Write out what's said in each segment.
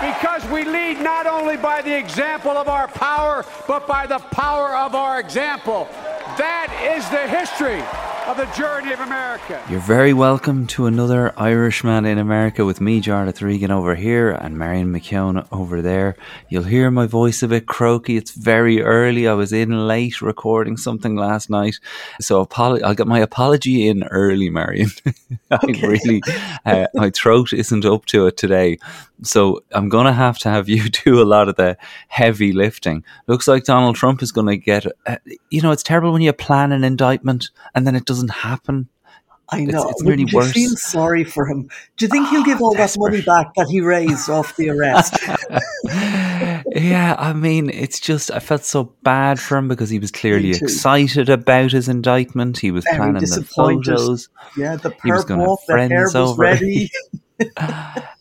because we lead not only by the example of our power, but by the power of our example. That is the history of the journey of America. You're very welcome to another Irishman in America with me, Jarlath Regan, over here, and Marion McKeone over there. You'll hear my voice a bit croaky. It's very early. I was in late recording something last night, so I'll get my apology in early, Marion. I really, uh, my throat isn't up to it today, so I'm gonna have to have you do a lot of the heavy lifting. Looks like Donald Trump is gonna get. Uh, you know, it's terrible when you plan an indictment and then it doesn't happen. I know. It's, it's really worse. feel sorry for him. Do you think he'll ah, give all that money back that he raised off the arrest? yeah, I mean, it's just I felt so bad for him because he was clearly excited about his indictment. He was Very planning the photos. Yeah, the purple, the hair was over. ready.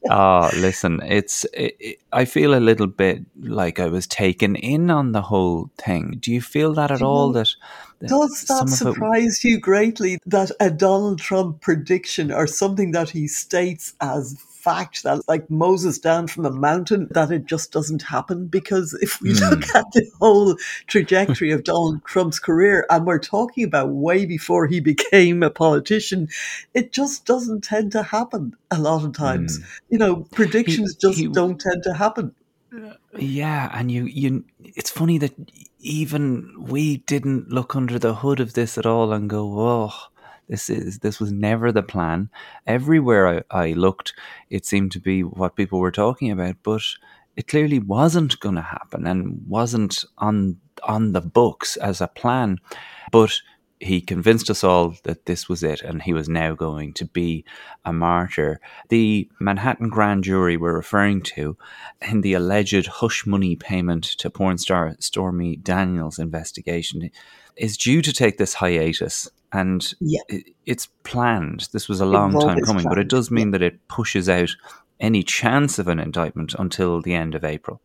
oh, listen, it's. It, it, I feel a little bit like I was taken in on the whole thing. Do you feel that at you all? Know, that does that surprise it, you greatly that a Donald Trump prediction or something that he states as fact that like Moses down from the mountain that it just doesn't happen because if we mm. look at the whole trajectory of Donald Trump's career and we're talking about way before he became a politician it just doesn't tend to happen a lot of times mm. you know predictions he, just he, don't tend to happen yeah and you you it's funny that even we didn't look under the hood of this at all and go oh this is this was never the plan. Everywhere I, I looked, it seemed to be what people were talking about, but it clearly wasn't going to happen and wasn't on on the books as a plan. But he convinced us all that this was it and he was now going to be a martyr. The Manhattan grand jury we're referring to in the alleged hush money payment to porn star Stormy Daniels investigation is due to take this hiatus and yeah. it's planned. This was a long time coming, planned. but it does mean yeah. that it pushes out any chance of an indictment until the end of April.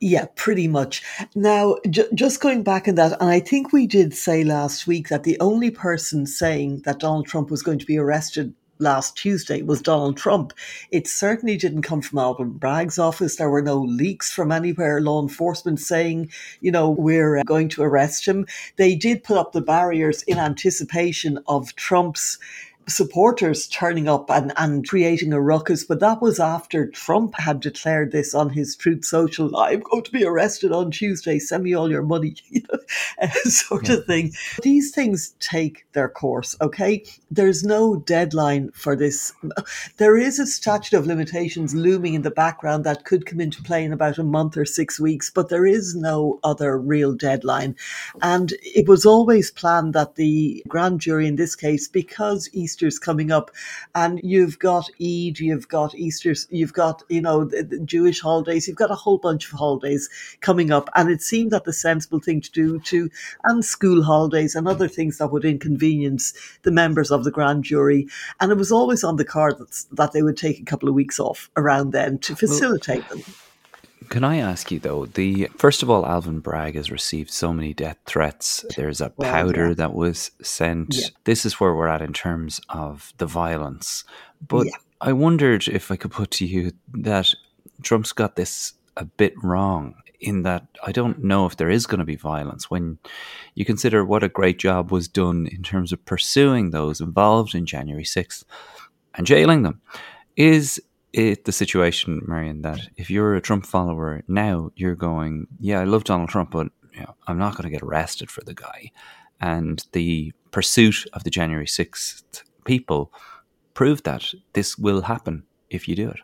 Yeah, pretty much. Now, j- just going back on that, and I think we did say last week that the only person saying that Donald Trump was going to be arrested last Tuesday was Donald Trump. It certainly didn't come from Alvin Bragg's office. There were no leaks from anywhere, law enforcement saying, you know, we're uh, going to arrest him. They did put up the barriers in anticipation of Trump's supporters turning up and, and creating a ruckus. But that was after Trump had declared this on his Truth Social I'm going to be arrested on Tuesday, send me all your money, you know, sort of thing. These things take their course, okay? There's no deadline for this. There is a statute of limitations looming in the background that could come into play in about a month or six weeks, but there is no other real deadline. And it was always planned that the grand jury in this case, because East Easter's coming up, and you've got Eid, you've got Easter's, you've got you know the, the Jewish holidays, you've got a whole bunch of holidays coming up, and it seemed that the sensible thing to do to and school holidays and other things that would inconvenience the members of the grand jury, and it was always on the card that, that they would take a couple of weeks off around then to facilitate well, them. Can I ask you though? The first of all, Alvin Bragg has received so many death threats. There's a powder well, yeah. that was sent. Yeah. This is where we're at in terms of the violence. But yeah. I wondered if I could put to you that Trump's got this a bit wrong in that I don't know if there is going to be violence when you consider what a great job was done in terms of pursuing those involved in January 6th and jailing them. Is it the situation, Marion, that if you're a Trump follower now, you're going, yeah, I love Donald Trump, but you know, I'm not going to get arrested for the guy. and the pursuit of the January 6th people proved that this will happen if you do it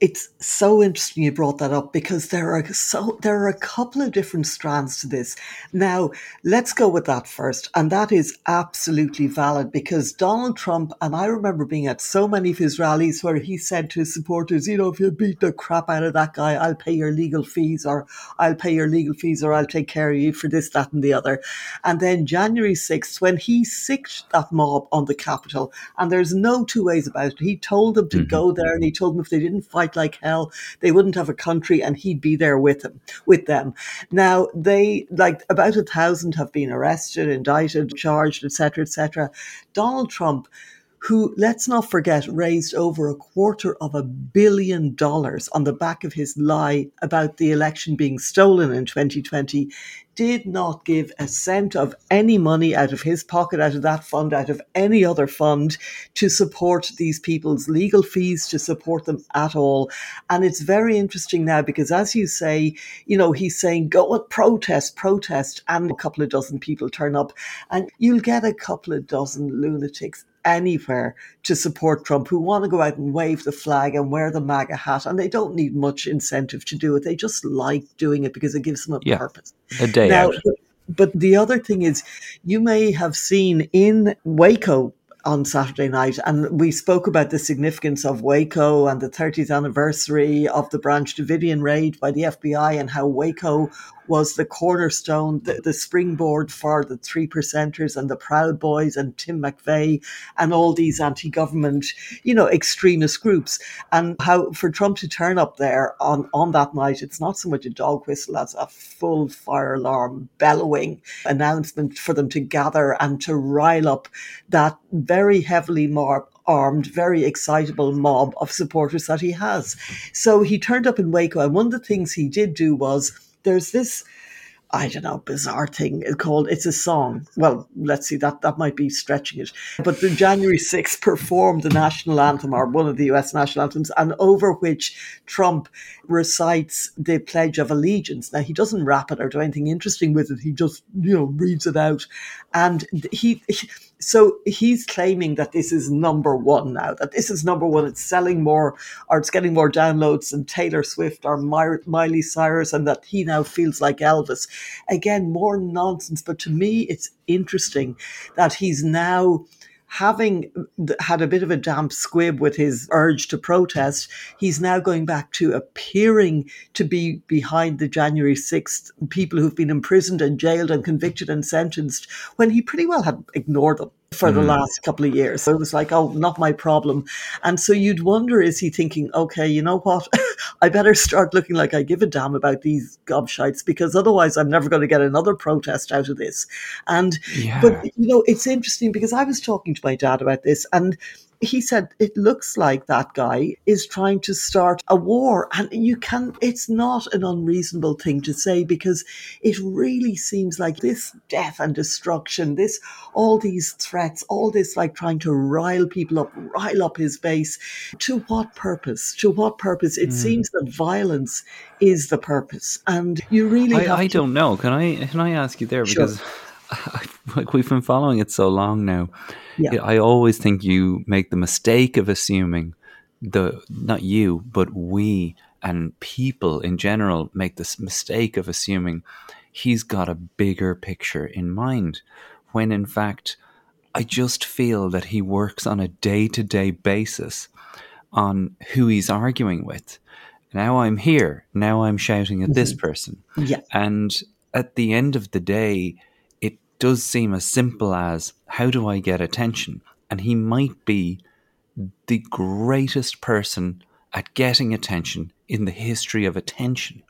it's so interesting you brought that up because there are so there are a couple of different strands to this. Now, let's go with that first, and that is absolutely valid because Donald Trump and I remember being at so many of his rallies where he said to his supporters, you know, if you beat the crap out of that guy, I'll pay your legal fees or I'll pay your legal fees or I'll take care of you for this, that, and the other. And then January 6th, when he sicked that mob on the Capitol, and there's no two ways about it, he told them to mm-hmm. go there and he told them if they didn't fight like hell. They wouldn't have a country, and he'd be there with them. With them. Now they like about a thousand have been arrested, indicted, charged, etc., etc. Donald Trump who, let's not forget, raised over a quarter of a billion dollars on the back of his lie about the election being stolen in 2020, did not give a cent of any money out of his pocket, out of that fund, out of any other fund to support these people's legal fees, to support them at all. And it's very interesting now because, as you say, you know, he's saying, go and protest, protest, and a couple of dozen people turn up, and you'll get a couple of dozen lunatics anywhere to support Trump who want to go out and wave the flag and wear the MAGA hat, and they don't need much incentive to do it. They just like doing it because it gives them a yeah, purpose. A day now, out. But the other thing is, you may have seen in Waco on Saturday night. And we spoke about the significance of Waco and the 30th anniversary of the Branch Davidian raid by the FBI and how Waco was the cornerstone, the, the springboard for the three percenters and the Proud Boys and Tim McVeigh and all these anti government, you know, extremist groups. And how for Trump to turn up there on, on that night, it's not so much a dog whistle as a full fire alarm bellowing announcement for them to gather and to rile up that very heavily mob, armed, very excitable mob of supporters that he has. So he turned up in Waco, and one of the things he did do was there's this I don't know, bizarre thing called It's a Song. Well, let's see, that, that might be stretching it. But the January 6th performed the national anthem, or one of the US national anthems, and over which Trump recites the Pledge of Allegiance. Now, he doesn't rap it or do anything interesting with it. He just, you know, reads it out. And he, he so he's claiming that this is number one now, that this is number one. It's selling more or it's getting more downloads than Taylor Swift or Miley Cyrus, and that he now feels like Elvis. Again, more nonsense. But to me, it's interesting that he's now having had a bit of a damp squib with his urge to protest, he's now going back to appearing to be behind the January 6th people who've been imprisoned and jailed and convicted and sentenced when he pretty well had ignored them for the mm. last couple of years. So it was like, oh, not my problem. And so you'd wonder, is he thinking, okay, you know what? I better start looking like I give a damn about these gobshites because otherwise I'm never going to get another protest out of this. And, yeah. but, you know, it's interesting because I was talking to my dad about this and he said it looks like that guy is trying to start a war. And you can it's not an unreasonable thing to say because it really seems like this death and destruction this all these threats all this like trying to rile people up rile up his base. To what purpose? To what purpose? It mm. seems that violence is the purpose and you really I, I to- don't know. Can i can i ask you there? Because sure. like we've been following it so long now. Yeah. I always think you make the mistake of assuming the not you, but we and people in general make this mistake of assuming he's got a bigger picture in mind when in fact I just feel that he works on a day-to-day basis on who he's arguing with. Now I'm here. Now I'm shouting at mm-hmm. this person. Yeah. And at the end of the day, does seem as simple as how do I get attention? And he might be the greatest person at getting attention in the history of attention.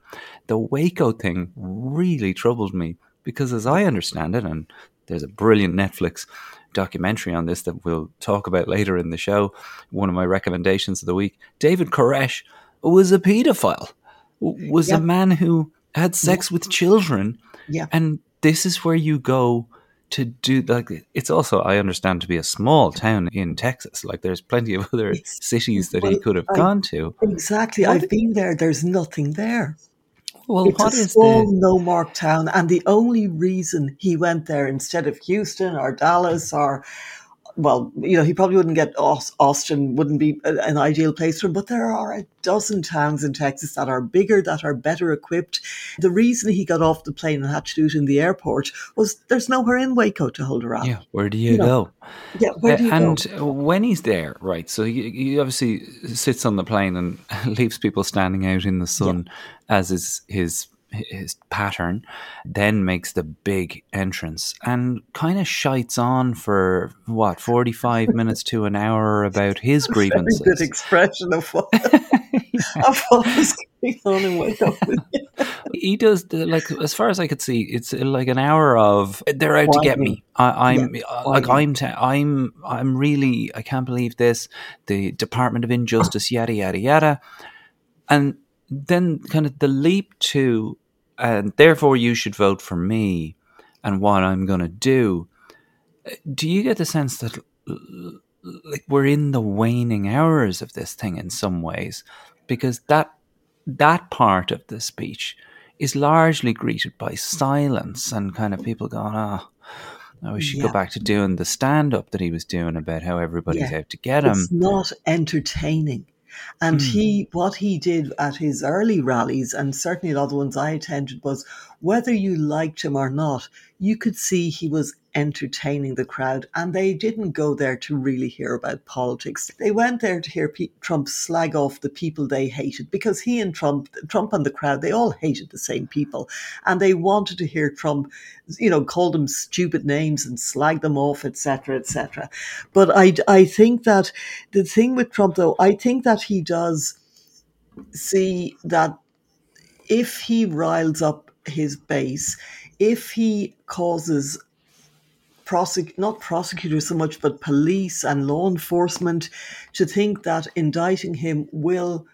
The Waco thing really troubled me because, as I understand it, and there's a brilliant Netflix documentary on this that we'll talk about later in the show, one of my recommendations of the week, David Koresh was a pedophile, was a man who had sex with children. Yeah. And this is where you go to do like it's also I understand to be a small town in Texas. Like there's plenty of other it's, cities that well, he could have I, gone to. Exactly. What I've been there. There's nothing there. Well, it's what a is small, the no mark town, and the only reason he went there instead of Houston or Dallas or well, you know, he probably wouldn't get Austin, wouldn't be an ideal place for him, but there are a dozen towns in Texas that are bigger, that are better equipped. The reason he got off the plane and had to do it in the airport was there's nowhere in Waco to hold a rally. Yeah, where do you, You know, go? Yeah, where do you Uh, and go? when he's there, right? So he, he obviously sits on the plane and leaves people standing out in the sun, as is his his pattern. Then makes the big entrance and kind of shites on for what forty five minutes to an hour about his grievances. good expression of what, of what was going on in he does like as far as I could see, it's like an hour of they're out to get me. I, I'm Yeah, uh, like. I'm t- I'm I'm really I can't believe this. The Department of Injustice, yada yada yada, and then kind of the leap to and therefore you should vote for me and what I'm going to do. Do you get the sense that like we're in the waning hours of this thing in some ways because that that part of the speech is largely greeted by silence and kind of people going, "Oh, I wish he'd Yeah. go back to doing the stand up that he was doing about how everybody's Yeah. out to get him." It's not entertaining. And Hmm. he, what he did at his early rallies, and certainly a lot of the ones I attended, was whether you liked him or not, you could see he was entertaining the crowd. And they didn't go there to really hear about politics. They went there to hear Pe- Trump slag off the people they hated because he and Trump, Trump and the crowd, they all hated the same people. And they wanted to hear Trump, you know, call them stupid names and slag them off, etc., etc. But I, I think that the thing with Trump, though, I think that he does see that if he riles up his base, if he causes prosec- not prosecutors so much, but police and law enforcement to think that indicting him will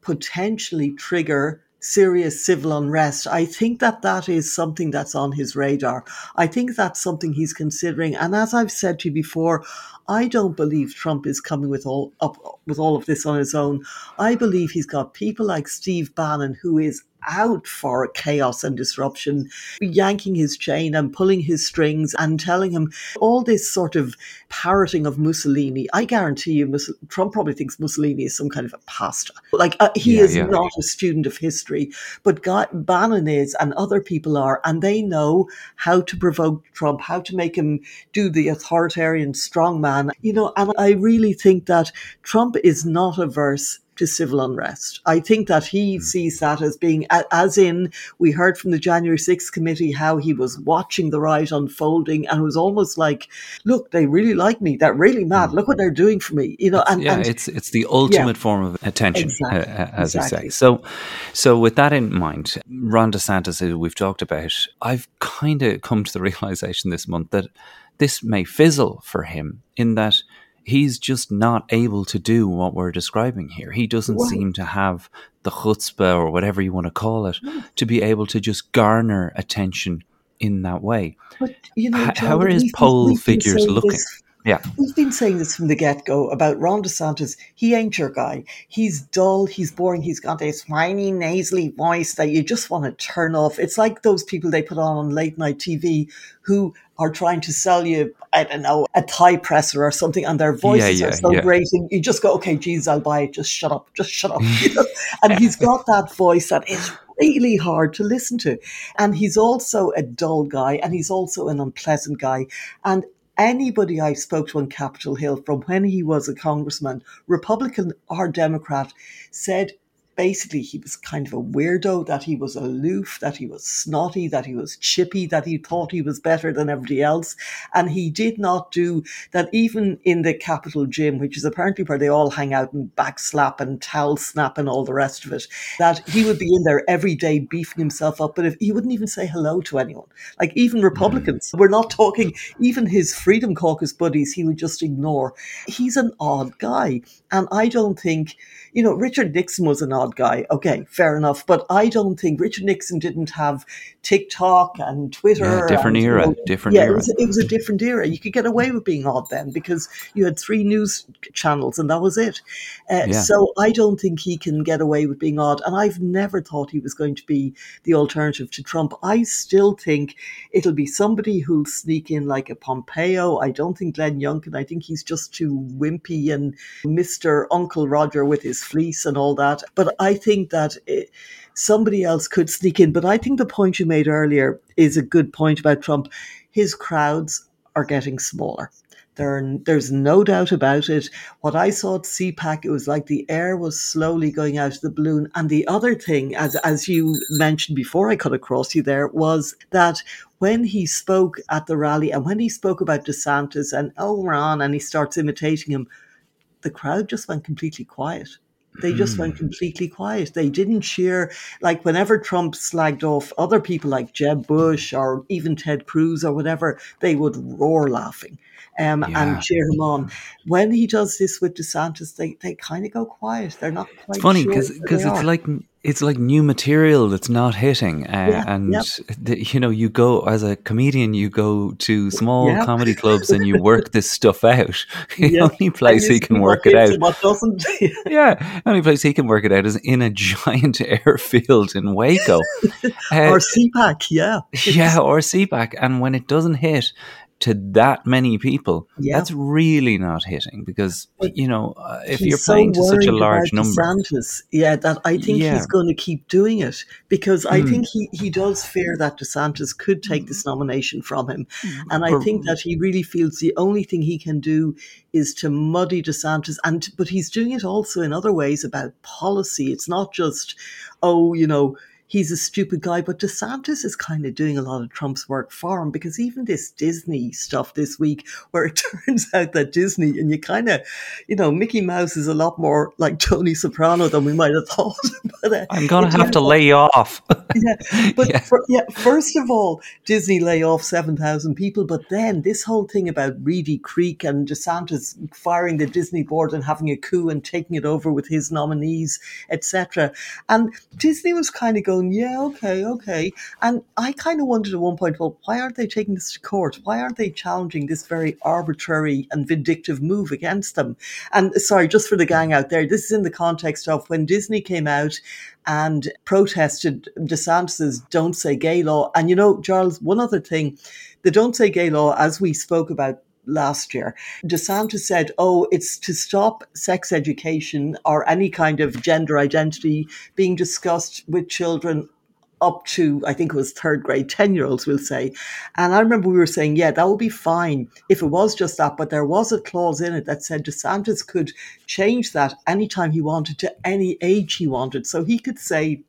potentially trigger serious civil unrest. I think that that is something that's on his radar. I think that's something he's considering. And as I've said to you before, I don't believe Trump is coming with all up with all of this on his own. I believe he's got people like Steve Bannon who is out for chaos and disruption, yanking his chain and pulling his strings and telling him all this sort of parroting of Mussolini. I guarantee you, Trump probably thinks Mussolini is some kind of a pasta. Like uh, he Yeah, is yeah. not a student of history, but Guy- Bannon is, and other people are, and they know how to provoke Trump, how to make him do the authoritarian strongman. You know, and I really think that Trump is not averse to civil unrest. I think that he hmm. sees that as being, as in, we heard from the January 6th committee how he was watching the riot unfolding and it was almost like, look, they really like me. They're really mad. Hmm. Look what they're doing for me. You know, and, yeah, and it's it's the ultimate form of attention, uh, Exactly, uh, as exactly. you say. So, so with that in mind, Ron DeSantis, who we've talked about, I've kind of come to the realization this month that this may fizzle for him in that he's just not able to do what we're describing here. He doesn't Well- seem to have the chutzpah or whatever you want to call it to be able to just garner attention in that way. But you know, John, how are his poll figures looking? this- Yeah. We've been saying this from the get go about Ron DeSantis. He ain't your guy. He's dull. He's boring. He's got this whiny, nasally voice that you just want to turn off. It's like those people they put on on late night TV who are trying to sell you, I don't know, a thigh presser or something, and their voices yeah, are so yeah. grating. You just go, okay, geez, I'll buy it. Just shut up. Just shut up. You know? and he's got that voice that is really hard to listen to. And he's also a dull guy, and he's also an unpleasant guy. And anybody I spoke to on Capitol Hill from when he was a congressman, Republican or Democrat, said basically he was kind of a weirdo, that he was aloof, that he was snotty, that he was chippy, that he thought he was better than everybody else. And he did not do that even in the Capitol gym, which is apparently where they all hang out and backslap and towel snap and all the rest of it, that he would be in there every day beefing himself up, but if he wouldn't even say hello to anyone. Like even hmm. Republicans, we're not talking even his Freedom Caucus buddies, he would just ignore. He's an odd guy. And I don't think, you know, Richard Nixon was an odd guy. Okay, fair enough. But I don't think Richard Nixon didn't have TikTok and Twitter. Yeah, different and, era. you know, different yeah, era. It was, it was a different era. You could get away with being odd then because you had three news channels and that was it. Uh, Yeah. So I don't think he can get away with being odd. And I've never thought he was going to be the alternative to Trump. I still think it'll be somebody who'll sneak in like a Pompeo. I don't think Glenn Youngkin. I think he's just too wimpy and Mr. Uncle Roger with his fleece and all that. But I think that. It, somebody else could sneak in. But I think the point you made earlier is a good point about Trump. His crowds are getting smaller. There, there's no doubt about it. What I saw at CPAC, it was like the air was slowly going out of the balloon. And the other thing, as as you mentioned before I cut across you there, was that when he spoke at the rally and when he spoke about DeSantis and oh and he starts imitating him, the crowd just went completely quiet. They just went completely quiet. They didn't cheer. Like whenever Trump slagged off other people like Jeb Bush or even Ted Cruz or whatever, they would roar laughing um, Yeah. and cheer him on. When he does this with DeSantis, they, they kind of go quiet. They're not quite It's funny because where because it's like it's like new material that's not hitting, uh, Yeah, and yep. the, you know you go as a comedian, you go to small Yeah. comedy clubs and you work this stuff out. The Yeah. only place he can work it out, What doesn't? yeah, the only place he can work it out is in a giant airfield in Waco, Uh, or CPAC, yeah. yeah, or CPAC, and when it doesn't hit to that many people, Yeah. that's really not hitting because you know uh, if He's you're so playing to such a large about number. DeSantis, yeah, that I think Yeah. he's going to keep doing it because I Hmm. think he, he does fear that DeSantis could take this nomination from him. And I But- think that he really feels the only thing he can do is to muddy DeSantis. And but he's doing it also in other ways about policy. It's not just, oh, you know, he's a stupid guy, but DeSantis is kind of doing a lot of Trump's work for him because even this Disney stuff this week, where it turns out that Disney, and you kind of, you know, Mickey Mouse is a lot more like Tony Soprano than we might have thought. but, uh, I'm have to turns out- lay off. yeah, but Yeah. fir- yeah, first of all, Disney lay off seven thousand people, but then this whole thing about Reedy Creek and DeSantis firing the Disney board and having a coup and taking it over with his nominees, etc. And Disney was kind of going, "Yeah, okay, okay," and I kind of wondered at one point, well, why aren't they taking this to court? Why aren't they challenging this very arbitrary and vindictive move against them? And uh, sorry, just for the gang out there, this is in the context of when Disney came out and protested DeSantis's Don't Say Gay law. And you know, Charles, one other thing, the Don't Say Gay law, as we spoke about last year, DeSantis said, oh, it's to stop sex education or any kind of gender identity being discussed with children up to, I think it was third grade, 10 year olds we'll say. And I remember we were saying, yeah, that would be fine if it was just that. But there was a clause in it that said DeSantis could change that anytime he wanted to any age he wanted. So he could say,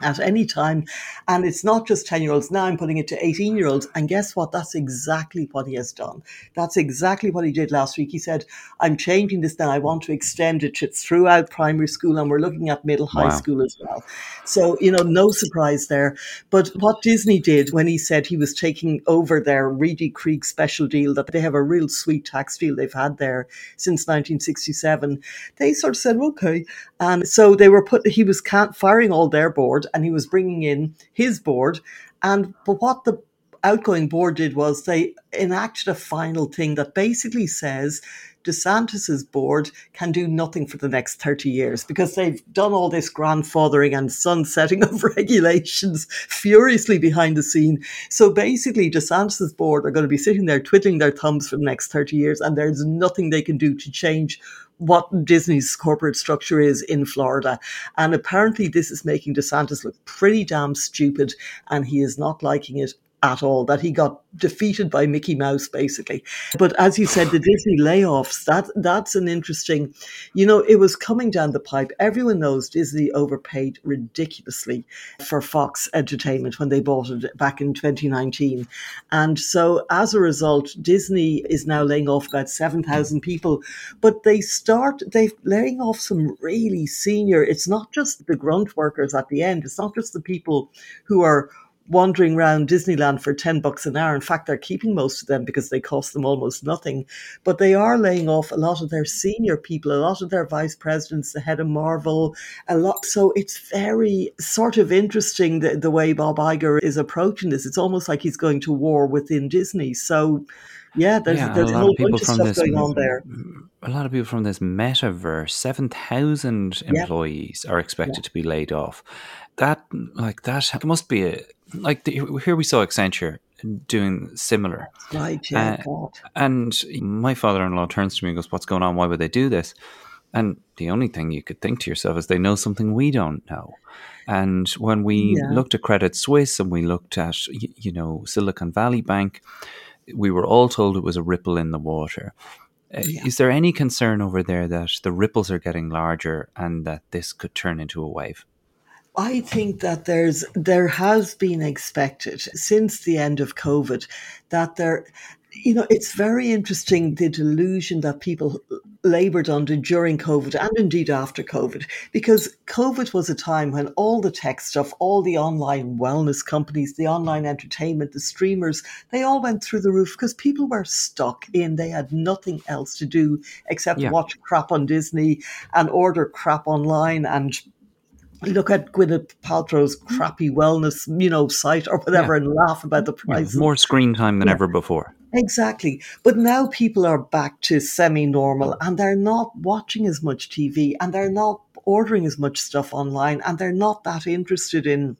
at any time. And it's not just 10 year olds. Now I'm putting it to 18 year olds. And guess what? That's exactly what he has done. That's exactly what he did last week. He said, I'm changing this now. I want to extend it to throughout primary school. And we're looking at middle high Wow. school as well. So, you know, no surprise there. But what Disney did when he said he was taking over their Reedy Creek special deal, that they have a real sweet tax deal they've had there since 1967, they sort of said, okay. And so they were put, he was firing all their board and he was bringing in his board. And, but what the outgoing board did was they enacted a final thing that basically says DeSantis's board can do nothing for the next 30 years because they've done all this grandfathering and sunsetting of regulations furiously behind the scene. So basically, DeSantis's board are going to be sitting there twiddling their thumbs for the next 30 years, and there's nothing they can do to change what Disney's corporate structure is in Florida. And apparently, this is making DeSantis look pretty damn stupid, and he is not liking it at all. That he got defeated by Mickey Mouse, basically. But as you said, the Disney layoffs, that that's an interesting, you know, it was coming down the pipe. Everyone knows Disney overpaid ridiculously for Fox Entertainment when they bought it back in 2019. And so as a result, Disney is now laying off about 7,000 people. But they start, they're laying off some really senior, it's not just the grunt workers at the end, it's not just the people who are wandering around Disneyland for 10 bucks an hour. In fact, they're keeping most of them because they cost them almost nothing. But they are laying off a lot of their senior people, a lot of their vice presidents, the head of Marvel, a lot. So it's very sort of interesting the, the way Bob Iger is approaching this. It's almost like he's going to war within Disney. So, yeah, there's, Yeah, there's a a, lot whole of people bunch of from stuff this going on there. a lot of people from this metaverse, 7,000 Yeah. employees are expected to be laid off. That, like, that must be a, like, the, here we saw Accenture doing similar. Right, yeah, Uh, And my father in law turns to me and goes, What's going on? Why would they do this? And the only thing you could think to yourself is they know something we don't know. And when we Yeah. looked at Credit Suisse and we looked at, you know, Silicon Valley Bank, we were all told it was a ripple in the water. Uh, Is there any concern over there that the ripples are getting larger and that this could turn into a wave? I think that there's there has been expected since the end of COVID that there you know it's very interesting the delusion that people labored under during COVID and indeed after COVID because COVID was a time when all the tech stuff all the online wellness companies the online entertainment the streamers they all went through the roof because people were stuck in they had nothing else to do except Yeah. watch crap on Disney and order crap online and look at Gwyneth Paltrow's crappy wellness, you know, site or whatever, Yeah. and laugh about the prices. more screen time than ever before. Exactly. But now people are back to semi normal and they're not watching as much TV and they're not ordering as much stuff online and they're not that interested in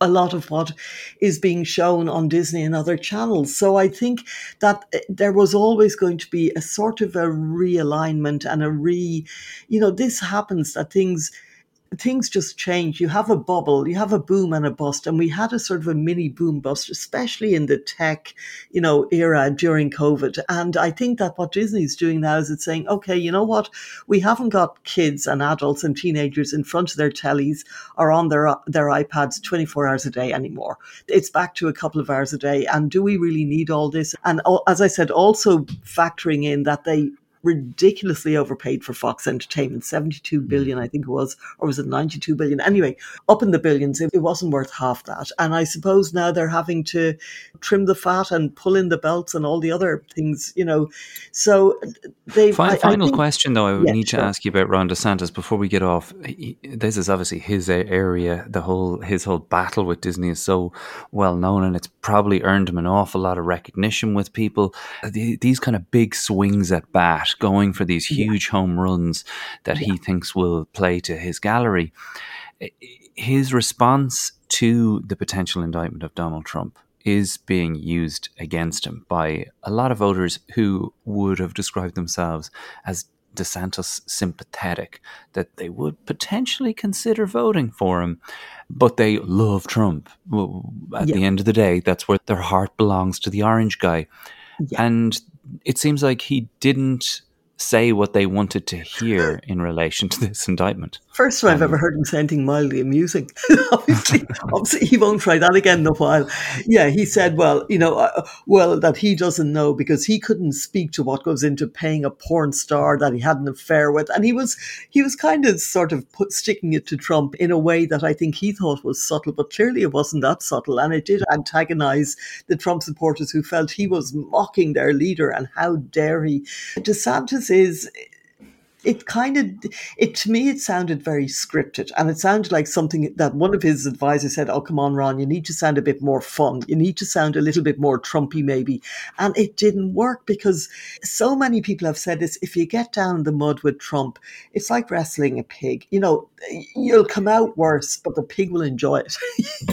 a lot of what is being shown on Disney and other channels. So I think that uh, there was always going to be a sort of a realignment and a re, you know, this happens that things things just change. You have a bubble, you have a boom and a bust, and we had a sort of a mini boom bust, especially in the tech, you know, era during COVID. And I think that what Disney's doing now is it's saying, okay, you know what, we haven't got kids and adults and teenagers in front of their tellies or on their their iPads 24 hours a day anymore. It's back to a couple of hours a day. And do we really need all this? And oh, as I said, also factoring in that they ridiculously overpaid for Fox Entertainment, 72 hmm. billion, I think it was, or was it 92 billion? Anyway, up in the billions, it, it wasn't worth half that. And I suppose now they're having to trim the fat and pull in the belts and all the other things, you know. So they. Fi- I- I final think- question, though, I would Yeah, need to ask you about Ron DeSantis before we get off. He- This is obviously his area. The whole his whole battle with Disney is so well known, and it's probably earned him an awful lot of recognition with people. Uh, these kind of big swings at bat, going for these huge home runs that he thinks will play to his gallery. His response to the potential indictment of Donald Trump is being used against him by a lot of voters who would have described themselves as DeSantis sympathetic, that they would potentially consider voting for him, but they love Trump. At the end of the day, that's where their heart belongs to the orange guy. And it seems like he didn't say what they wanted to hear in relation to this indictment. First time I've ever heard him say anything mildly amusing. obviously, obviously, he won't try that again in a while. Yeah, he said, well, you know, uh, well, that he doesn't know because he couldn't speak to what goes into paying a porn star that he had an affair with. And he was, he was kind of sort of put, sticking it to Trump in a way that I think he thought was subtle, but clearly it wasn't that subtle. And it did antagonize the Trump supporters who felt he was mocking their leader and how dare he. DeSantis is it kind of it to me it sounded very scripted and it sounded like something that one of his advisors said oh come on ron you need to sound a bit more fun. You need to sound a little bit more trumpy maybe. And it didn't work because so many people have said this if you get down in the mud with trump it's like wrestling a pig. You know you'll come out worse but the pig will enjoy it.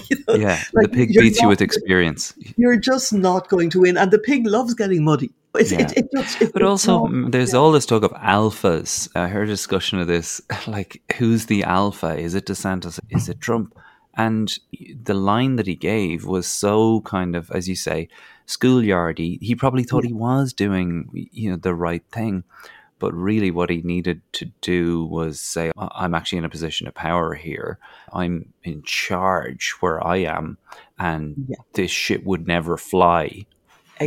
You know, Yeah, like, the pig beats you with experience. you're just not going to win and the pig loves getting muddy it's, Yeah. it, it just, it, But also, not- mm, there's all this talk of alphas. I heard a discussion of this, like, who's the alpha? Is it DeSantis? Is it Trump? And the line that he gave was so kind of, as you say, schoolyardy. He probably thought he was doing, you know, the right thing. But really, what he needed to do was say, "I- I'm actually in a position of power here. I'm in charge where I am, and Yeah. this shit would never fly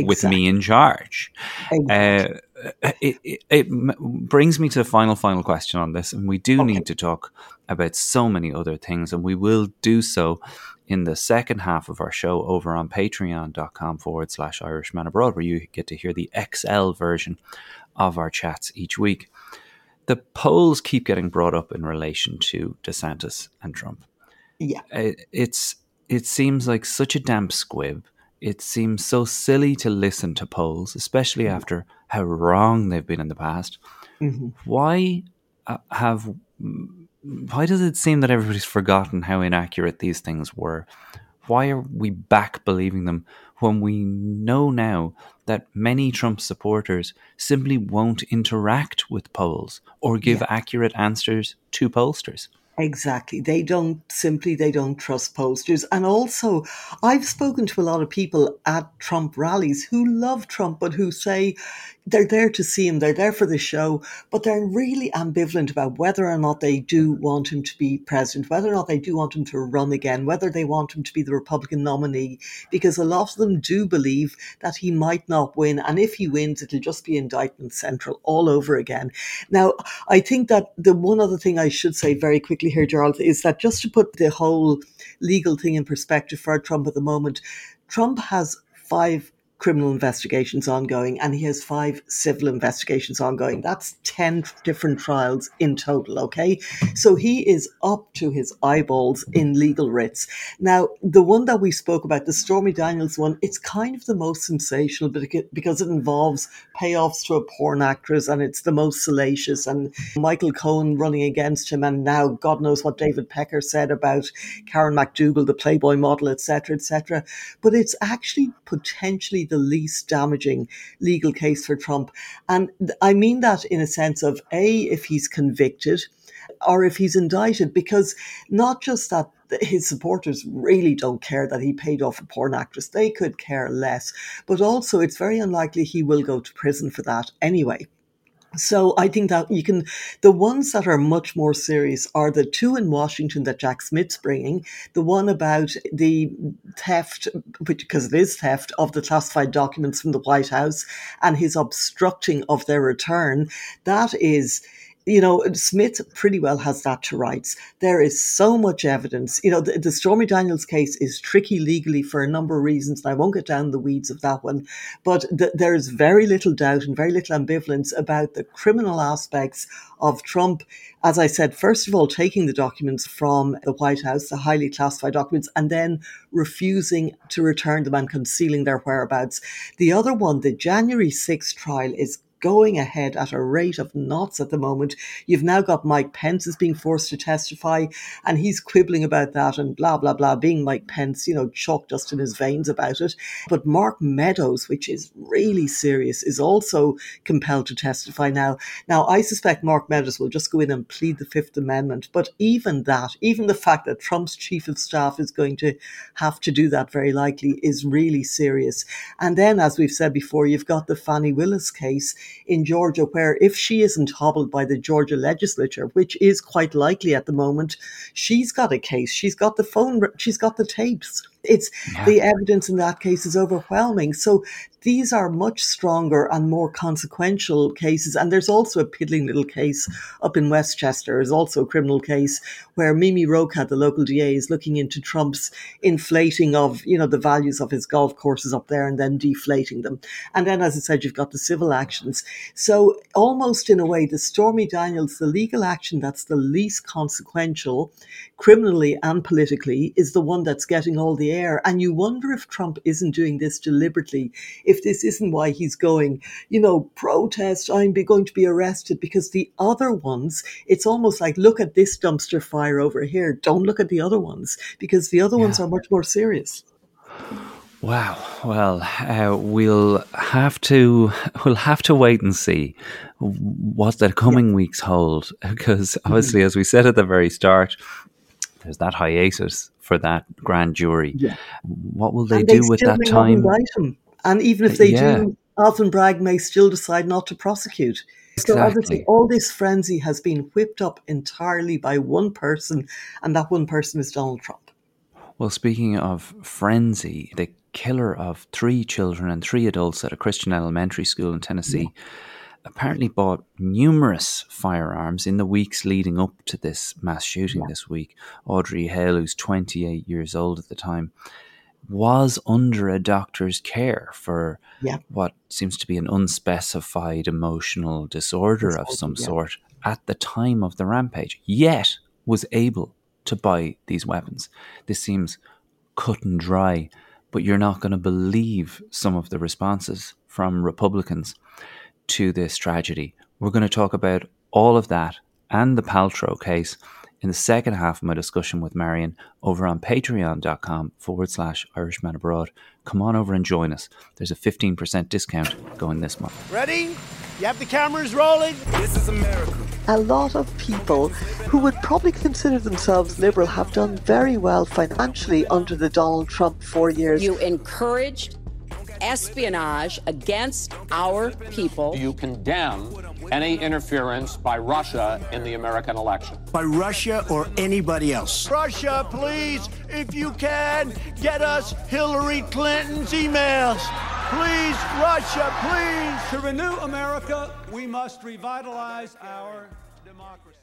with me in charge. Exactly. Uh, it, it, it brings me to the final, final question on this. And we do okay. need to talk about so many other things, and we will do so in the second half of our show over on patreon.com forward slash Irishman Abroad, where you get to hear the XL version of our chats each week. The polls keep getting brought up in relation to DeSantis and Trump. Yeah. It, it's it seems like such a damp squib. It seems so silly to listen to polls, especially mm-hmm. after how wrong they've been in the past. Mm-hmm. Why uh, have why does it seem that everybody's forgotten how inaccurate these things were? Why are we back believing them when we know now that many Trump supporters simply won't interact with polls or give yeah. accurate answers to pollsters? Exactly. They don't simply they don't trust posters. And also I've spoken to a lot of people at Trump rallies who love Trump but who say, they're there to see him, they're there for the show, but they're really ambivalent about whether or not they do mm-hmm. want him to be president, whether or not they do want him to run again, whether they want him to be the Republican nominee, because a lot of them do believe that he might not win. And if he wins, it'll just be indictment central all over again. Now, I think that the one other thing I should say very quickly here, Jarlath, is that just to put the whole legal thing in perspective for Trump at the moment, Trump has five criminal investigations ongoing and he has five civil investigations ongoing. That's 10 different trials in total, okay? So he is up to his eyeballs in legal writs. Now, the one that we spoke about, the Stormy Daniels one, it's kind of the most sensational because it involves payoffs to a porn actress and it's the most salacious and Michael Cohen running against him and now God knows what David Pecker said about Karen McDougal, the Playboy model, etc., etc. But it's actually potentially the least damaging legal case for Trump. And I mean that in a sense of A, if he's convicted, or if he's indicted, because not just that his supporters really don't care that he paid off a porn actress, they could care less, but also it's very unlikely he will go to prison for that anyway. So I think that you can, the ones that are much more serious are the two in Washington that Jack Smith's bringing. The one about the theft, which, because it is theft of the classified documents from the White House and his obstructing of their return. That is you know, Smith pretty well has that to rights. There is so much evidence. You know, the, the, Stormy Daniels case is tricky legally for a number of reasons, and I won't get down the weeds of that one. But th- there is very little doubt and very little ambivalence about the criminal aspects of Trump. As I said, first of all, taking the documents from the White House, the highly classified documents, and then refusing to return them and concealing their whereabouts. The other one, the January 6th trial, is going ahead at a rate of knots at the moment. You've now got Mike Pence is being forced to testify, and he's quibbling about that and blah blah blah. Being Mike Pence, you know, chalk dust in his veins about it. But Mark Meadows, which is really serious, is also compelled to testify now. Now, I suspect Mark Meadows will just go in and plead the Fifth Amendment. But even that, even the fact that Trump's chief of staff is going to have to do that very likely, is really serious. And then, as we've said before, you've got the Fani Willis case in Georgia, where if she isn't hobbled by the Georgia legislature, which is quite likely at the moment, she's got a case. She's got the phone, she's got the tapes. It's yeah. the evidence in that case is overwhelming. So these are much stronger and more consequential cases. And there's also a piddling little case up in Westchester, is also a criminal case where Mimi Rocah, the local DA, is looking into Trump's inflating of, you know, the values of his golf courses up there and then deflating them. And then, as I said, you've got the civil actions. So almost in a way, the Stormy Daniels, the legal action that's the least consequential, criminally and politically, is the one that's getting all the air. And you wonder if Trump isn't doing this deliberately, if this isn't why he's going, you know, protest, I'm going to be arrested, because the other ones, it's almost like, look at this dumpster fire over here. Don't look at the other ones, because the other yeah. ones are much more serious. Wow. Well, uh, we'll have to we'll have to wait and see what the coming yeah. weeks hold, because obviously, mm-hmm. as we said at the very start, there's that hiatus for that grand jury. Yeah. What will they, they do with that time? And even if uh, they yeah. do, Alvin Bragg may still decide not to prosecute. Exactly. So obviously, all this frenzy has been whipped up entirely by one person, and that one person is Donald Trump. Well, speaking of frenzy, the killer of three children and three adults at a Christian elementary school in Tennessee. Yeah apparently bought numerous firearms in the weeks leading up to this mass shooting yeah. this week. Audrey Hale, who's 28 years old at the time, was under a doctor's care for yeah. what seems to be an unspecified emotional disorder of some yeah. sort at the time of the rampage, yet was able to buy these weapons. This seems cut and dry, but you're not going to believe some of the responses from Republicans to this tragedy. We're going to talk about all of that and the Paltrow case in the second half of my discussion with Marion over on patreon.com forward slash Irishman Abroad. Come on over and join us. There's a 15% discount going this month. Ready? You have the cameras rolling? This is America. A lot of people who would probably consider themselves liberal have done very well financially under the Donald Trump four years. You encouraged espionage against our people. You condemn any interference by Russia in the American election. By Russia or anybody else. Russia, please, if you can, get us Hillary Clinton's emails. Please, Russia, please. To renew America, we must revitalize our democracy.